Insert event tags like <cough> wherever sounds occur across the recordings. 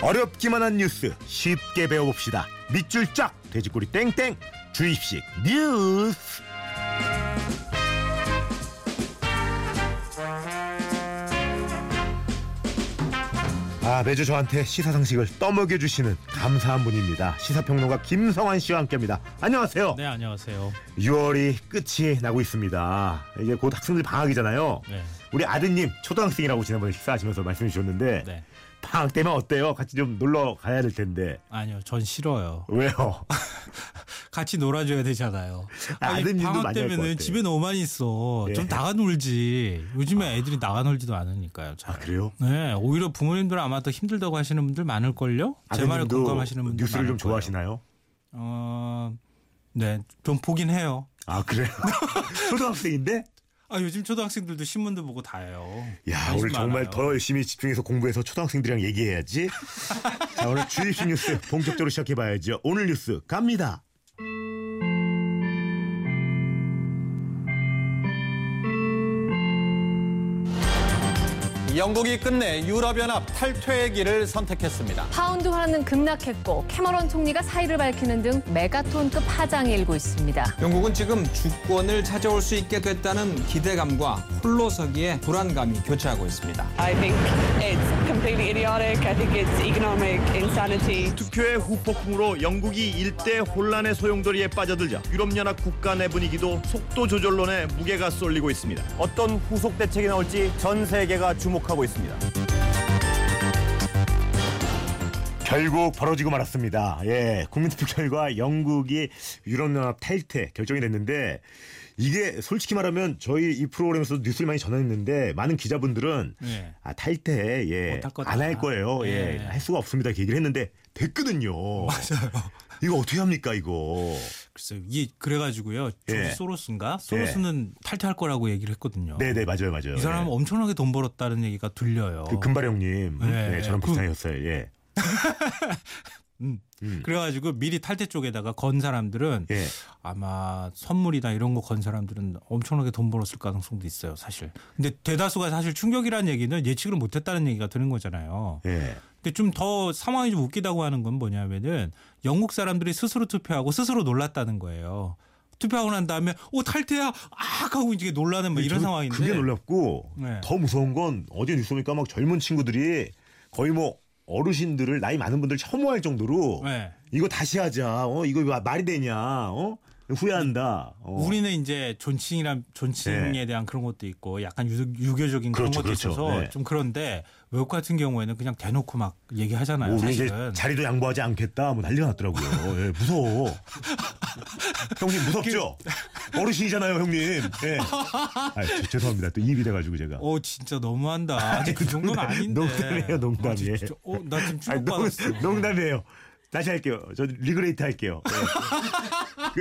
어렵기만 한 뉴스 쉽게 배워봅시다. 밑줄 쫙 돼지꼬리 땡땡 주입식 뉴스. 아 매주 저한테 시사 상식을 떠먹여 주시는 감사한 분입니다. 시사평론가 김성환 씨와 함께합니다. 안녕하세요. 네 안녕하세요. 6월이 끝이 나고 있습니다. 이제 곧 학생들 방학이잖아요. 네. 우리 아드님 초등학생이라고 지난번에 식사하시면서 말씀해 주셨는데 네. 방학 때면 어때요? 같이 좀 놀러 가야 될 텐데 아니요, 전 싫어요. 왜요? <laughs> 같이 놀아줘야 되잖아요. 아니, 아드님도 방학 같아. 집에 너무 많이 있어. 예. 좀 나가 놀지. 요즘에 애들이 나가 놀지도 않으니까요. 잘. 아 그래요? 네, 오히려 부모님들은 아마 더 힘들다고 하시는 분들 많을 걸요. 제 말에 아드님도 공감하시는 분들 뉴스를 좀. 좋아하시나요? 어, 네, 좀 보긴 해요. 아 그래요? <laughs> <laughs> 초등학생인데? 아 요즘 초등학생들도 신문도 보고 다 해요. 야 오늘 정말 많아요. 더 열심히 집중해서 공부해서 초등학생들이랑 얘기해야지. 자 오늘 주입식 뉴스 <laughs> 본격적으로 시작해봐야죠. 오늘 뉴스 갑니다. 영국이 끝내 유럽연합 탈퇴의 길을 선택했습니다. 파운드 화는 급락했고 캐머런 총리가 사의를 밝히는 등 메가톤급 파장이 일고 있습니다. 영국은 지금 주권을 찾아올 수 있게 됐다는 기대감과 홀로서기에 불안감이 교차하고 있습니다. I think it's completely idiotic. I think it's economic insanity. 투표의 후폭풍으로 영국이 일대 혼란의 소용돌이에 빠져들자 유럽연합 국가 내 분위기도 속도 조절론에 무게가 쏠리고 있습니다. 어떤 후속 대책이 나올지 전 세계가 주목 하고 있습니다. 결국 벌어지고 말았습니다. 예, 국민투표 결과 영국이 유럽연합 탈퇴 결정이 됐는데 이게 솔직히 말하면 저희 이 프로그램에서도 뉴스를 많이 전했는데 많은 기자분들은 네. 아, 탈퇴 예. 안 할 거예요. 예, 예. 할 수가 없습니다. 이렇게 얘기를 했는데 됐거든요. 맞아요. 이거 어떻게 합니까 이거? 글쎄요. 이게 그래가지고요. 조지 예. 소로스인가? 소로스는 탈퇴할 거라고 얘기를 했거든요. 네네 맞아요 맞아요. 이 사람은 예. 엄청나게 돈 벌었다는 얘기가 들려요. 그 금발 형님 네. 네, 저랑 그- 비슷하셨어요. 예. <laughs> 음. 음. 그래가지고 미리 탈퇴 쪽에다가 건 사람들은 예. 아마 선물이나 이런 거 건 사람들은 엄청나게 돈 벌었을 가능성도 있어요, 사실. 근데 대다수가 사실 충격이라는 얘기는 예측을 못했다는 얘기가 드는 거잖아요. 예. 근데 좀 더 상황이 좀 웃기다고 하는 건 뭐냐면은 영국 사람들이 스스로 투표하고 스스로 놀랐다는 거예요. 투표하고 난 다음에 오 탈퇴야 아 하고 이제 놀라는 뭐 이런 저도 상황인데 그게 놀랍고 네. 더 무서운 건 어제 뉴스 보니까 막 젊은 친구들이 거의 뭐 어르신들을 나이 많은 분들 혐오할 정도로 네. 이거 다시 하자. 어 이거 마- 말이 되냐? 어 후회한다. 어. 우리는 이제 존칭이란 존칭에 네. 대한 그런 것도 있고 약간 유, 유교적인 그런 그렇죠, 것도 그렇죠. 있어서 네. 좀 그런데 외국 같은 경우에는 그냥 대놓고 막 얘기하잖아요. 뭐 사실은. 자리도 양보하지 않겠다. 뭐 난리가 났더라고요. 예, 무서워. <laughs> 형님 무섭죠? 어르신이잖아요, 형님. 예. 아, 저- 죄송합니다. 또 입이 돼가지고 제가. 어 진짜 너무한다. 아직 그 <laughs> 정도는 아닌데. 농담이에요, 농담이에요. 아, 진짜, 어, 나 지금 충격받았어. 농담이에요. 다시 할게요. 저 regret 할게요. 네. <laughs> 그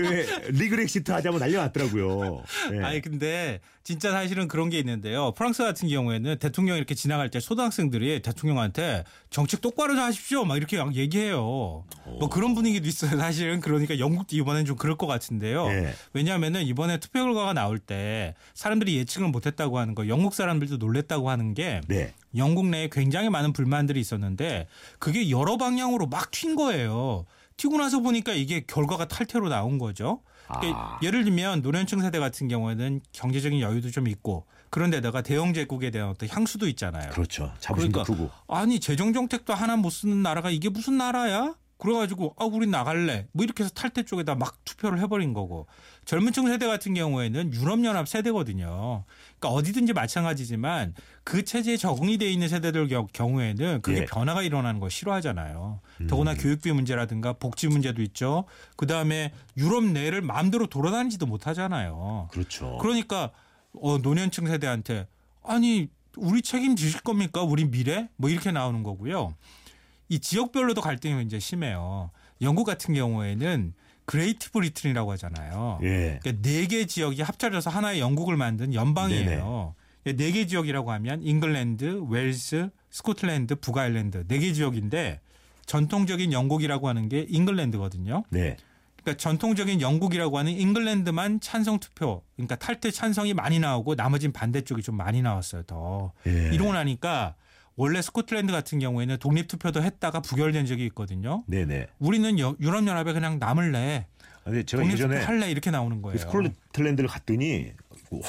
Regrexit 하자면 난리 났더라고요. 네. 아니 근데 진짜 사실은 그런 게 있는데요. 프랑스 같은 경우에는 대통령이 이렇게 지나갈 때 초등학생들이 대통령한테 정책 똑바로 좀 하십시오. 막 이렇게 막 얘기해요. 뭐 그런 분위기도 있어요. 사실은 그러니까 영국도 이번엔 좀 그럴 것 같은데요. 예. 왜냐하면은 이번에 투표 결과가 나올 때 사람들이 예측을 못했다고 하는 거, 영국 사람들도 놀랬다고 하는 게 네. 영국 내에 굉장히 많은 불만들이 있었는데 그게 여러 방향으로 막 튄 거예요. 튀고 나서 보니까 이게 결과가 탈퇴로 나온 거죠. 그러니까 예를 들면 노년층 세대 같은 경우에는 경제적인 여유도 좀 있고 그런데다가 대영 제국에 대한 어떤 향수도 있잖아요. 그렇죠. 자부심도 그러니까 크고. 아니 재정 정책도 하나 못 쓰는 나라가 이게 무슨 나라야? 그래가지고 아 우리 나갈래 뭐 이렇게 해서 탈퇴 쪽에다 막 투표를 해버린 거고 젊은층 세대 같은 경우에는 유럽연합 세대거든요. 그러니까 어디든지 마찬가지지만 그 체제에 적응이 돼 있는 세대들 겨- 경우에는 그게 예. 음. 변화가 일어나는 거 싫어하잖아요. 더구나 교육비 문제라든가 복지 문제도 있죠. 그 다음에 유럽 내를 마음대로 돌아다니지도 못하잖아요. 그렇죠. 그러니까 어, 노년층 세대한테 아니 우리 책임지실 겁니까? 우리 미래? 뭐 이렇게 나오는 거고요. 이 지역별로도 갈등이 굉장히 심해요. 영국 같은 경우에는 그레이트 브리튼이라고 하잖아요. 예. 그러니까 네개 지역이 합쳐져서 하나의 영국을 만든 연방이에요. 네 개 지역이라고 하면 잉글랜드, 웨일스, 스코틀랜드, 북아일랜드 네 개 지역인데 전통적인 영국이라고 하는 게 잉글랜드거든요. 네. 그러니까 전통적인 영국이라고 하는 잉글랜드만 찬성 투표, 그러니까 탈퇴 찬성이 많이 나오고 나머진 반대쪽이 좀 많이 나왔어요. 더 예. 이러고 나니까 원래 스코틀랜드 같은 경우에는 독립 투표도 했다가 부결된 적이 있거든요. 네네. 우리는 여- 유럽 연합에 그냥 남을 내 근데 제가 독립 예전에 할래 이렇게 나오는 그 거예요. 스코틀랜드를 갔더니 오,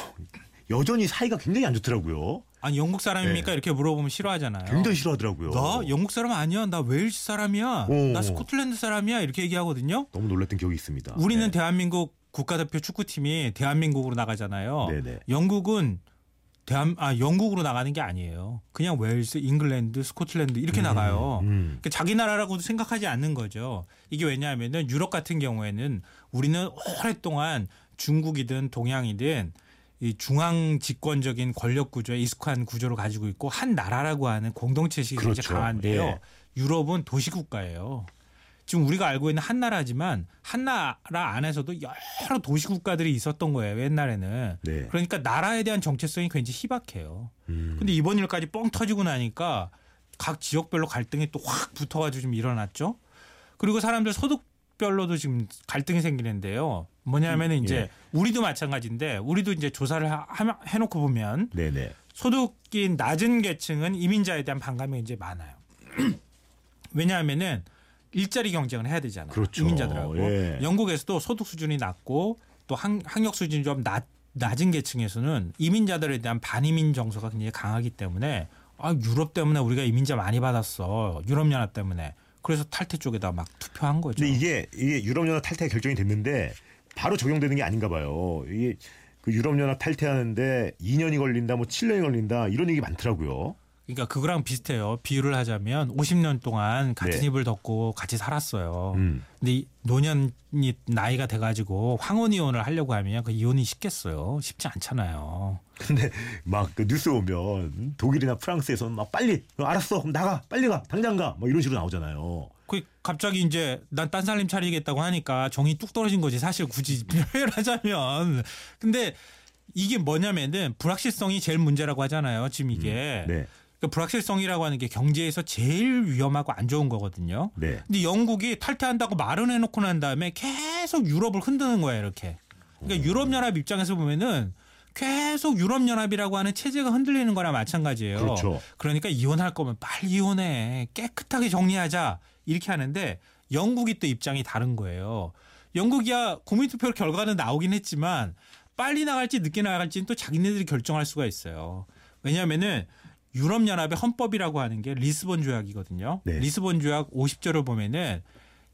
여전히 사이가 굉장히 안 좋더라고요. 아니 영국 사람입니까 네. 이렇게 물어보면 싫어하잖아요. 굉장히 싫어하더라고요. 나 영국 사람 아니야. 나 웨일스 사람이야. 오. 나 스코틀랜드 사람이야. 이렇게 얘기하거든요. 너무 놀랐던 기억이 있습니다. 우리는 네. 대한민국 국가대표 축구팀이 대한민국으로 나가잖아요. 네네. 영국은 대한 아 영국으로 나가는 게 아니에요. 그냥 웨일스, 잉글랜드, 스코틀랜드 이렇게 나가요. 음. 그러니까 자기 나라라고도 생각하지 않는 거죠. 이게 왜냐하면은 유럽 같은 경우에는 우리는 오랫동안 중국이든 동양이든 이 중앙 집권적인 권력 구조에 익숙한 구조를 가지고 있고 한 나라라고 하는 공동체식이 굉장히 그렇죠. 강한데요. 예. 유럽은 도시 국가예요. 지금 우리가 알고 있는 한 나라지만 한 나라 안에서도 여러 도시 국가들이 있었던 거예요. 옛날에는. 네. 그러니까 나라에 대한 정체성이 굉장히 희박해요. 음. 근데 이번 일까지 뻥 터지고 나니까 각 지역별로 갈등이 또 확 붙어가지고 좀 일어났죠. 그리고 사람들 소득별로도 지금 갈등이 생기는데요. 뭐냐면은 이제 예. 우리도 마찬가지인데 우리도 이제 조사를 하- 해놓고 보면 네네. 소득이 낮은 계층은 이민자에 대한 반감이 이제 많아요. <clears throat> 왜냐하면은 일자리 경쟁을 해야 되잖아요. 그렇죠. 이민자들하고 예. 영국에서도 소득 수준이 낮고 또 학, 학력 수준이 좀 낮, 낮은 계층에서는 이민자들에 대한 반이민 정서가 굉장히 강하기 때문에 아 유럽 때문에 우리가 이민자 많이 받았어 유럽 연합 때문에 그래서 탈퇴 쪽에다 막 투표한 거죠. 근데 이게 이게 유럽 연합 탈퇴 결정이 됐는데 바로 적용되는 게 아닌가 봐요. 이게 그 유럽 연합 탈퇴하는데 2년이 걸린다, 뭐 7년이 걸린다 이런 얘기 많더라고요. 그러니까 그거랑 비슷해요. 비유를 하자면 50년 동안 같은 네. 입을 덮고 같이 살았어요. 음. 근데 이 노년이 나이가 돼가지고 황혼 이혼을 하려고 하면 그 이혼이 쉽겠어요. 쉽지 않잖아요. 근데 막 그 뉴스 보면 독일이나 프랑스에서는 막 빨리 어, 알았어 그럼 나가 빨리 가 당장 가뭐 이런 식으로 나오잖아요. 그 갑자기 이제 난 딴 살림 차리겠다고 하니까 정이 뚝 떨어진 거지 사실 굳이 <laughs> 표현하자면 근데 이게 뭐냐면은 불확실성이 제일 문제라고 하잖아요 지금 이게 네, 그 불확실성이라고 하는 게 경제에서 제일 위험하고 안 좋은 거거든요 네. 근데 영국이 탈퇴한다고 말은 해놓고 난 다음에 계속 유럽을 흔드는 거예요 이렇게 그러니까 유럽연합 입장에서 보면은 계속 유럽연합이라고 하는 체제가 흔들리는 거나 마찬가지예요. 그렇죠. 그러니까 이혼할 거면 빨리 이혼해. 깨끗하게 정리하자. 이렇게 하는데 영국이 또 입장이 다른 거예요. 영국이야 국민투표 결과는 나오긴 했지만 빨리 나갈지 늦게 나갈지는 또 자기네들이 결정할 수가 있어요. 왜냐하면은 유럽연합의 헌법이라고 하는 게 리스본 조약이거든요. 네. 리스본 조약 50조를 보면은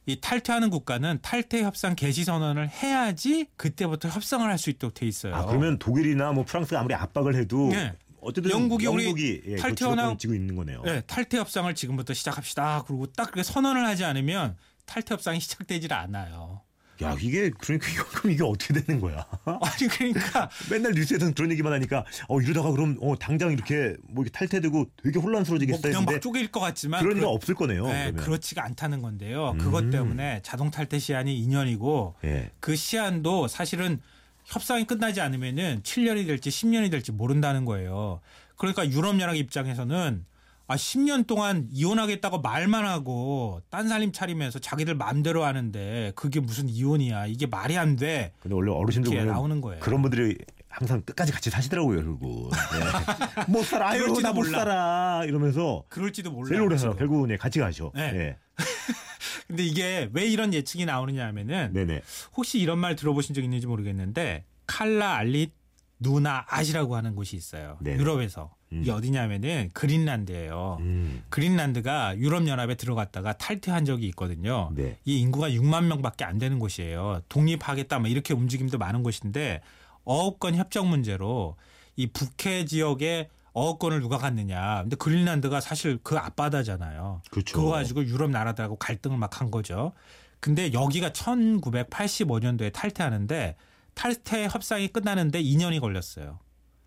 이 탈퇴하는 국가는 탈퇴 협상 개시 선언을 해야지 그때부터 협상을 할 수 있도록 돼 있어요. 아 그러면 독일이나 뭐 프랑스가 아무리 압박을 해도 네. 어쨌든 영국이 우리 영국이 예, 그 탈퇴하나- 주도권을 쥐고 있는 거네요. 네, 탈퇴 협상을 지금부터 시작합시다. 그리고 딱 그렇게 선언을 하지 않으면 탈퇴 협상이 시작되질 않아요. 야 이게 그러니까 그럼 이게 어떻게 되는 거야? <laughs> 아니 그러니까 맨날 뉴스에서는 그런 얘기만 하니까 어 이러다가 그럼 어 당장 이렇게 뭐 이렇게 탈퇴되고 되게 뭐 혼란스러워지겠다 그냥 했는데 막 쪼개일 것 같지만 그런 그렇- 없을 거네요. 네, 그러면. 그렇지가 않다는 건데요. 음. 그것 때문에 자동 탈퇴 시한이 2년이고 예. 그 시한도 사실은 협상이 끝나지 않으면은 7년이 될지 10년이 될지 모른다는 거예요. 그러니까 유럽 연합 입장에서는 아 10년 동안 이혼하겠다고 말만 하고 딴 살림 차리면서 자기들 마음대로 하는데 그게 무슨 이혼이야. 이게 말이 안 돼. 근데 원래 어르신들 보면 나오는 거예요. 그런 분들이 항상 끝까지 같이 사시더라고요, 결국. 네. <laughs> 못 살아, 아유, 나못 몰라. 살아. 이러면서 그럴지도 몰라요. 제일 오래 살아. 결국은 예, 같이 가죠. 네. 네. <laughs> 근데 이게 왜 이런 예측이 나오느냐 하면은 네네. 혹시 이런 말 들어보신 적 있는지 모르겠는데 칼라 알리 누나 아시라고 하는 곳이 있어요. 네네. 유럽에서. 이게 어디냐면은 그린란드예요. 음. 그린란드가 유럽 연합에 들어갔다가 탈퇴한 적이 있거든요. 네. 이 인구가 6만 명밖에 안 되는 곳이에요. 독립하겠다 뭐 이렇게 움직임도 많은 곳인데 어업권 협정 문제로 이 북해 지역에 어업권을 누가 갖느냐. 근데 그린란드가 사실 그 앞바다잖아요. 그렇죠. 그거 가지고 유럽 나라들하고 갈등을 막 한 거죠. 근데 여기가 1985년도에 탈퇴하는데 탈퇴 협상이 끝나는데 2년이 걸렸어요.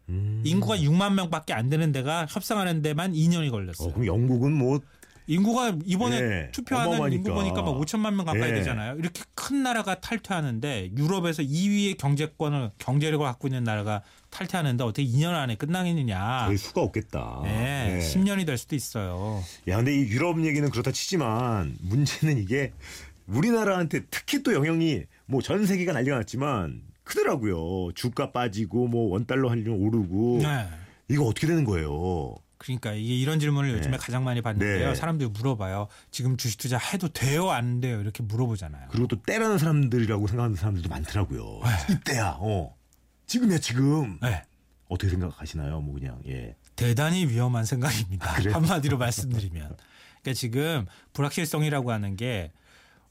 음. 인구가 6만 명밖에 안 되는 데가 협상하는 데만 2년이 걸렸어요. 어, 그럼 영국은 뭐 인구가 이번에 네, 투표하는 어마어마하니까. 인구 보니까 막 5천만 명 가까이 네. 되잖아요. 이렇게 큰 나라가 탈퇴하는데 유럽에서 2위의 경제권을 경제력을 갖고 있는 나라가 탈퇴하는데 어떻게 2년 안에 끝나겠느냐. 거의 수가 없겠다. 아. 네, 네. 10년이 될 수도 있어요. 야, 근데 이 유럽 얘기는 그렇다 치지만 문제는 이게 우리나라한테 특히 또 영향이 뭐 전 세계가 난리가 났지만 크더라고요. 주가 빠지고 뭐 원달러 환율 오르고 네. 이거 어떻게 되는 거예요? 그러니까 이게 이런 질문을 요즘에 네. 가장 많이 받는데요. 네. 사람들이 물어봐요. 지금 주식 투자 해도 돼요, 안 돼요? 이렇게 물어보잖아요. 그리고 또 때라는 사람들이라고 생각하는 사람들도 많더라고요. 이때야. 어. 지금이야 지금. 네. 어떻게 생각하시나요? 뭐 그냥 예. 대단히 위험한 생각입니다. 그래요? 한마디로 말씀드리면. 그러니까 지금 불확실성이라고 하는 게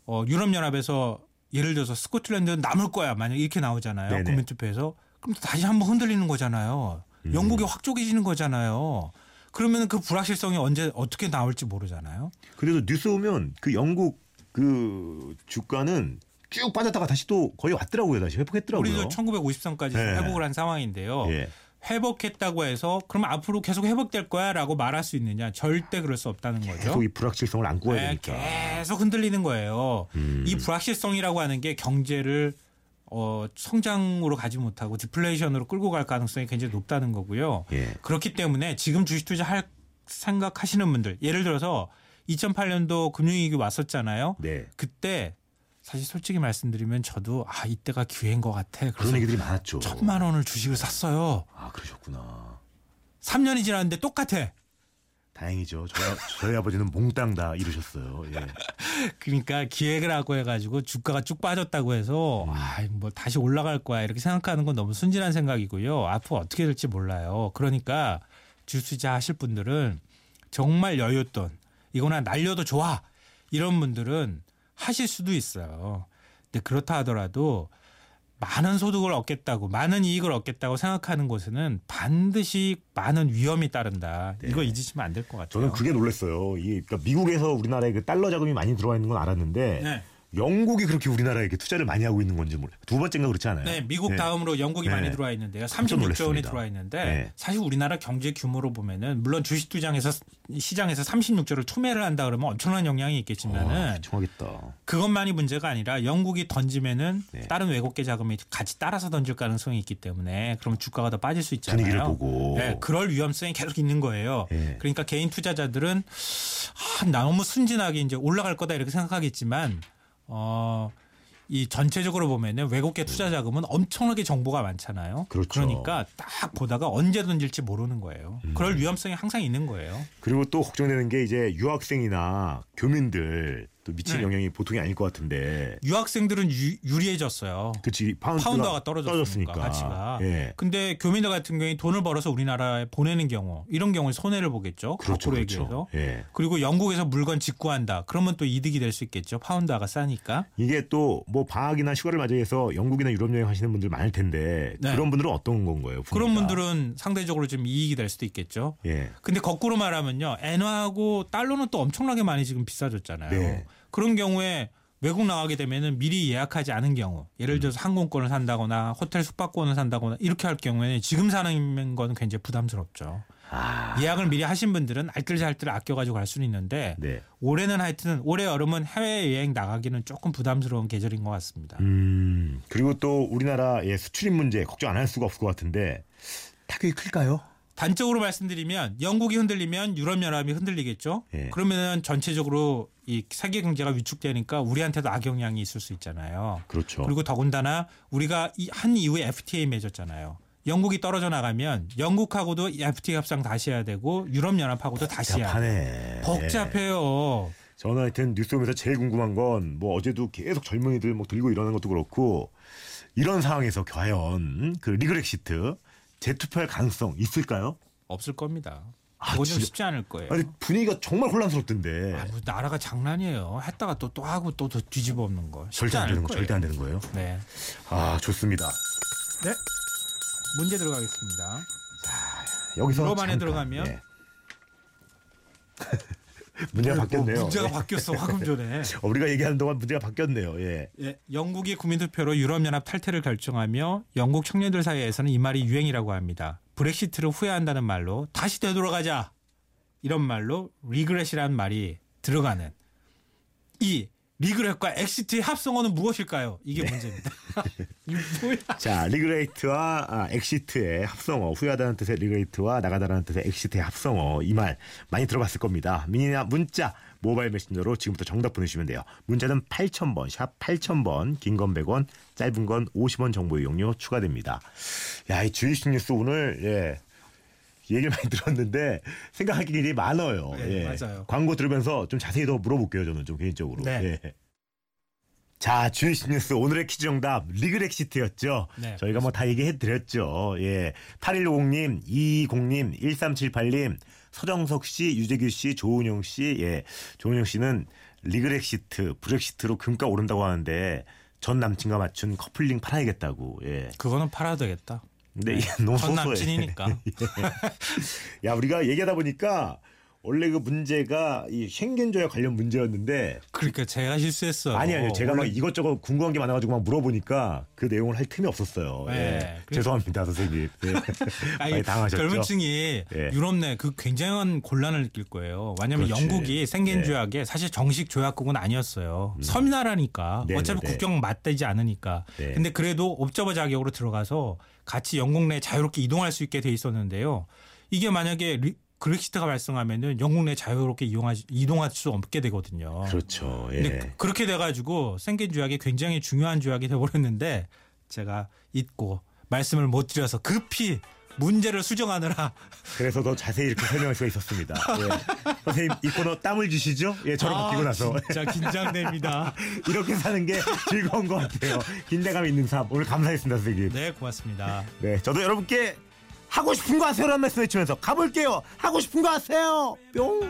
어, 유럽연합에서 예를 들어서 스코틀랜드는 남을 거야. 만약 이렇게 나오잖아요. 네네. 국민투표에서. 그럼 또 다시 한번 흔들리는 거잖아요. 음. 영국이 확 쪼개지는 거잖아요. 그러면 그 불확실성이 언제 어떻게 나올지 모르잖아요. 그래도 뉴스 오면 그 영국 그 주가는 쭉 빠졌다가 다시 또 거의 왔더라고요. 다시 회복했더라고요. 우리도 1953까지 네. 회복을 한 상황인데요. 예. 회복했다고 해서 그럼 앞으로 계속 회복될 거야라고 말할 수 있느냐? 절대 그럴 수 없다는 거죠. 계속 이 불확실성을 안고 가야 네, 되니까. 계속 흔들리는 거예요. 음. 이 불확실성이라고 하는 게 경제를 어, 성장으로 가지 못하고 디플레이션으로 끌고 갈 가능성이 굉장히 높다는 거고요. 예. 그렇기 때문에 지금 주식 투자할 생각하시는 분들 예를 들어서 2008년도 금융위기 왔었잖아요. 네. 그때 사실 솔직히 말씀드리면 저도 아 이때가 기회인 것 같아. 그런 얘기들이 많았죠. 천만 원을 주식을 샀어요. 아 그러셨구나. 3년이 지났는데 똑같아. 다행이죠. 저희, 저희 아버지는 몽땅 다 이루셨어요. 예. <laughs> 그러니까 기획을 하고 해가지고 주가가 쭉 빠졌다고 해서 음. 아뭐 다시 올라갈 거야 이렇게 생각하는 건 너무 순진한 생각이고요. 앞으로 어떻게 될지 몰라요. 그러니까 주투자 하실 분들은 정말 여윳돈 이거나 날려도 좋아 이런 분들은 하실 수도 있어요. 근데 그렇다 하더라도 많은 소득을 얻겠다고 많은 이익을 얻겠다고 생각하는 곳에는 반드시 많은 위험이 따른다. 이거 잊으시면 안 될 것 같아요. 네. 저는 그게 놀랐어요. 이 그러니까 미국에서 우리나라에 그 달러 자금이 많이 들어와 있는 건 알았는데 네. 영국이 그렇게 우리나라에 투자를 많이 하고 있는 건지 몰라요. 두 번째인가 그렇지 않아요? 네, 미국 네. 다음으로 영국이 네. 많이 들어와 있는데요. 깜짝 36조 원이. 들어와 있는데 네. 사실 우리나라 경제 규모로 보면은 물론 주식 투자에서 시장에서 36조를 투매를 한다 그러면 엄청난 영향이 있겠지만은 아. 그것만이 문제가 아니라 영국이 던지면은 네. 다른 외국계 자금이 같이 따라서 던질 가능성이 있기 때문에 그러면 주가가 더 빠질 수 있잖아요. 분위기를 보고. 네, 그럴 위험성이 계속 있는 거예요. 네. 그러니까 개인 투자자들은 아, 너무 순진하게 이제 올라갈 거다 이렇게 생각하겠지만 어. 이 전체적으로 보면은 외국계 투자 자금은 엄청나게 정보가 많잖아요. 그렇죠. 러니까 딱 보다가 언제 던질지 모르는 거예요. 음. 그럴 위험성이 항상 있는 거예요. 그리고 또 걱정되는 게 이제 유학생이나 교민들 또 미친 네. 영향이 보통이 아닐 것 같은데. 유학생들은 유, 유리해졌어요. 그치 파운드가, 파운드가 떨어졌으니까, 떨어졌으니까. 가치가. 예. 근데 교민들 같은 경우에 돈을 벌어서 우리나라에 보내는 경우 이런 경우에 손해를 보겠죠. 그렇죠, 거꾸로 그렇죠. 얘기해서. 예. 그리고 영국에서 물건 직구한다. 그러면 또 이득이 될 수 있겠죠. 파운드가 싸니까. 이게 또 뭐 방학이나 휴가를 맞이해서 영국이나 유럽 여행 하시는 분들 많을 텐데 네. 그런 분들은 어떤 건가요? 그런 분위기가? 분들은 상대적으로 좀 이익이 될 수도 있겠죠. 예. 근데 거꾸로 말하면요. 엔화하고 달러는 또 엄청나게 많이 지금 비싸졌잖아요. 네. 그런 경우에 외국 나가게 되면은 미리 예약하지 않은 경우, 예를 들어서 항공권을 산다거나 호텔 숙박권을 산다거나 이렇게 할 경우에는 지금 사는 건 굉장히 부담스럽죠. 아. 예약을 미리 하신 분들은 알뜰살뜰 아껴가지고 갈 수는 있는데 네. 올해는 하여튼 올해 여름은 해외 여행 나가기는 조금 부담스러운 계절인 것 같습니다. 음. 그리고 또 우리나라의 수출입 문제 걱정 안 할 수가 없을 것 같은데 타격이 클까요? 단적으로 말씀드리면 영국이 흔들리면 유럽 연합이 흔들리겠죠. 예. 그러면 전체적으로 이 세계 경제가 위축되니까 우리한테도 악영향이 있을 수 있잖아요. 그렇죠. 그리고 더군다나 우리가 이한 이후에 FTA 맺었잖아요. 영국이 떨어져 나가면 영국하고도 이 FTA 협상 다시 해야 되고 유럽 연합하고도 다시 해야. 복잡하네. 복잡해요. 저는 하여튼 뉴스 보면서 제일 궁금한 건 뭐 어제도 계속 젊은이들 뭐 들고 일어나는 것도 그렇고 이런 상황에서 과연 그 리그렉시트 재투표할 가능성 있을까요? 없을 겁니다. 아, 그건 좀 진짜? 쉽지 않을 거예요. 아니 분위기가 정말 혼란스럽던데 아, 뭐 나라가 장난이에요. 했다가 또 또 하고 또, 또 뒤집어 엎는 거. 쉽지 절대 안 않을 되는 거 거예요. 절대 안 되는 거예요. 네. 아 좋습니다. 네. 문제 들어가겠습니다. 여기서 유럽 안에 잠깐, 들어가면? 예. <laughs> 문제가 바뀌었네요. 문제가 예. 바뀌었어 화금 <laughs> 전에. 어, 우리가 얘기하는 동안 문제가 바뀌었네요. 예. 예, 영국이 국민투표로 유럽연합 탈퇴를 결정하며 영국 청년들 사이에서는 이 말이 유행이라고 합니다. 브렉시트를 후회한다는 말로 다시 되돌아가자 이런 말로 regret이라는 말이 들어가는 이 regret과 exit의 합성어는 무엇일까요? 이게 네. 문제입니다. <laughs> 자, regret와 아, exit의 합성어, 후회하다는 뜻의 regret와 나가다라는 뜻의 exit의 합성어 이 말 많이 들어봤을 겁니다. 미니나 문자, 모바일 메신저로 지금부터 정답 보내주시면 돼요. 문자는 8000번, 샵 8000번, 긴 건 100원, 짧은 건 50원 정보 이용료 추가됩니다. 야, 이 주이식 뉴스 오늘 예. 얘기를 많이 들었는데 생각할 길이 많아요. 네, 예. 맞아요. 광고 들으면서 좀 자세히 더 물어볼게요. 저는 좀 개인적으로. 네. 예. 자, 주이시 뉴스 오늘의 퀴즈 정답 리그렉시트였죠. 네, 저희가 뭐 다 얘기해 드렸죠. 예. 8150님, 220님, 1378님, 서정석 씨, 유재규 씨, 조은영 씨. 예. 조은영 씨는 리그렉시트, 브렉시트로 금가 오른다고 하는데 전 남친과 맞춘 커플링 팔아야겠다고. 예. 그거는 팔아야 되겠다. 근데 네. 이게 너무 전 소소해. 남친이니까. <laughs> 야, 우리가 얘기하다 보니까 원래 그 문제가 이 쉥겐 조약 관련 문제였는데 그러니까 제가 실수했어. 아니 아니요. 제가 막 이것저것 궁금한 게 많아 가지고 막 물어보니까 그 내용을 할 틈이 없었어요. 네, 예. 그래서- 죄송합니다, 선생님. 네. <laughs> 아니, 당하셨죠. 젊은 층이 예. 유럽 내 그 굉장한 곤란을 느낄 거예요. 왜냐하면 그렇지. 영국이 생겐 예. 조약에 사실 정식 조약국은 아니었어요. 섬나라니까 네네네. 어차피 국경 맞대지 않으니까. 네. 근데 그래도 옵저버 자격으로 들어가서 같이 영국 내 자유롭게 이동할 수 있게 돼 있었는데요. 이게 만약에 리, 그렉시트가 발생하면은 영국 내 자유롭게 이용하지, 이동할 수 없게 되거든요. 그렇죠. 예. 근데 그렇게 돼가지고 생겐 조약이 굉장히 중요한 조약이 돼버렸는데 제가 잊고 말씀을 못 드려서 급히 문제를 수정하느라 <laughs> 그래서 더 자세히 이렇게 설명할 수가 있었습니다. <laughs> 예. 선생님 이 코너 땀을 주시죠? 예, 저랑 바뀌고 나서 아, 진짜 긴장됩니다. <laughs> 이렇게 사는 게 즐거운 것 같아요. 긴장감 있는 삶. 오늘 감사했습니다, 선생님. 네, 고맙습니다. 네, 저도 여러분께 하고 싶은 거 하세요라는 말씀 해주면서 가볼게요. 하고 싶은 거 하세요. 뿅.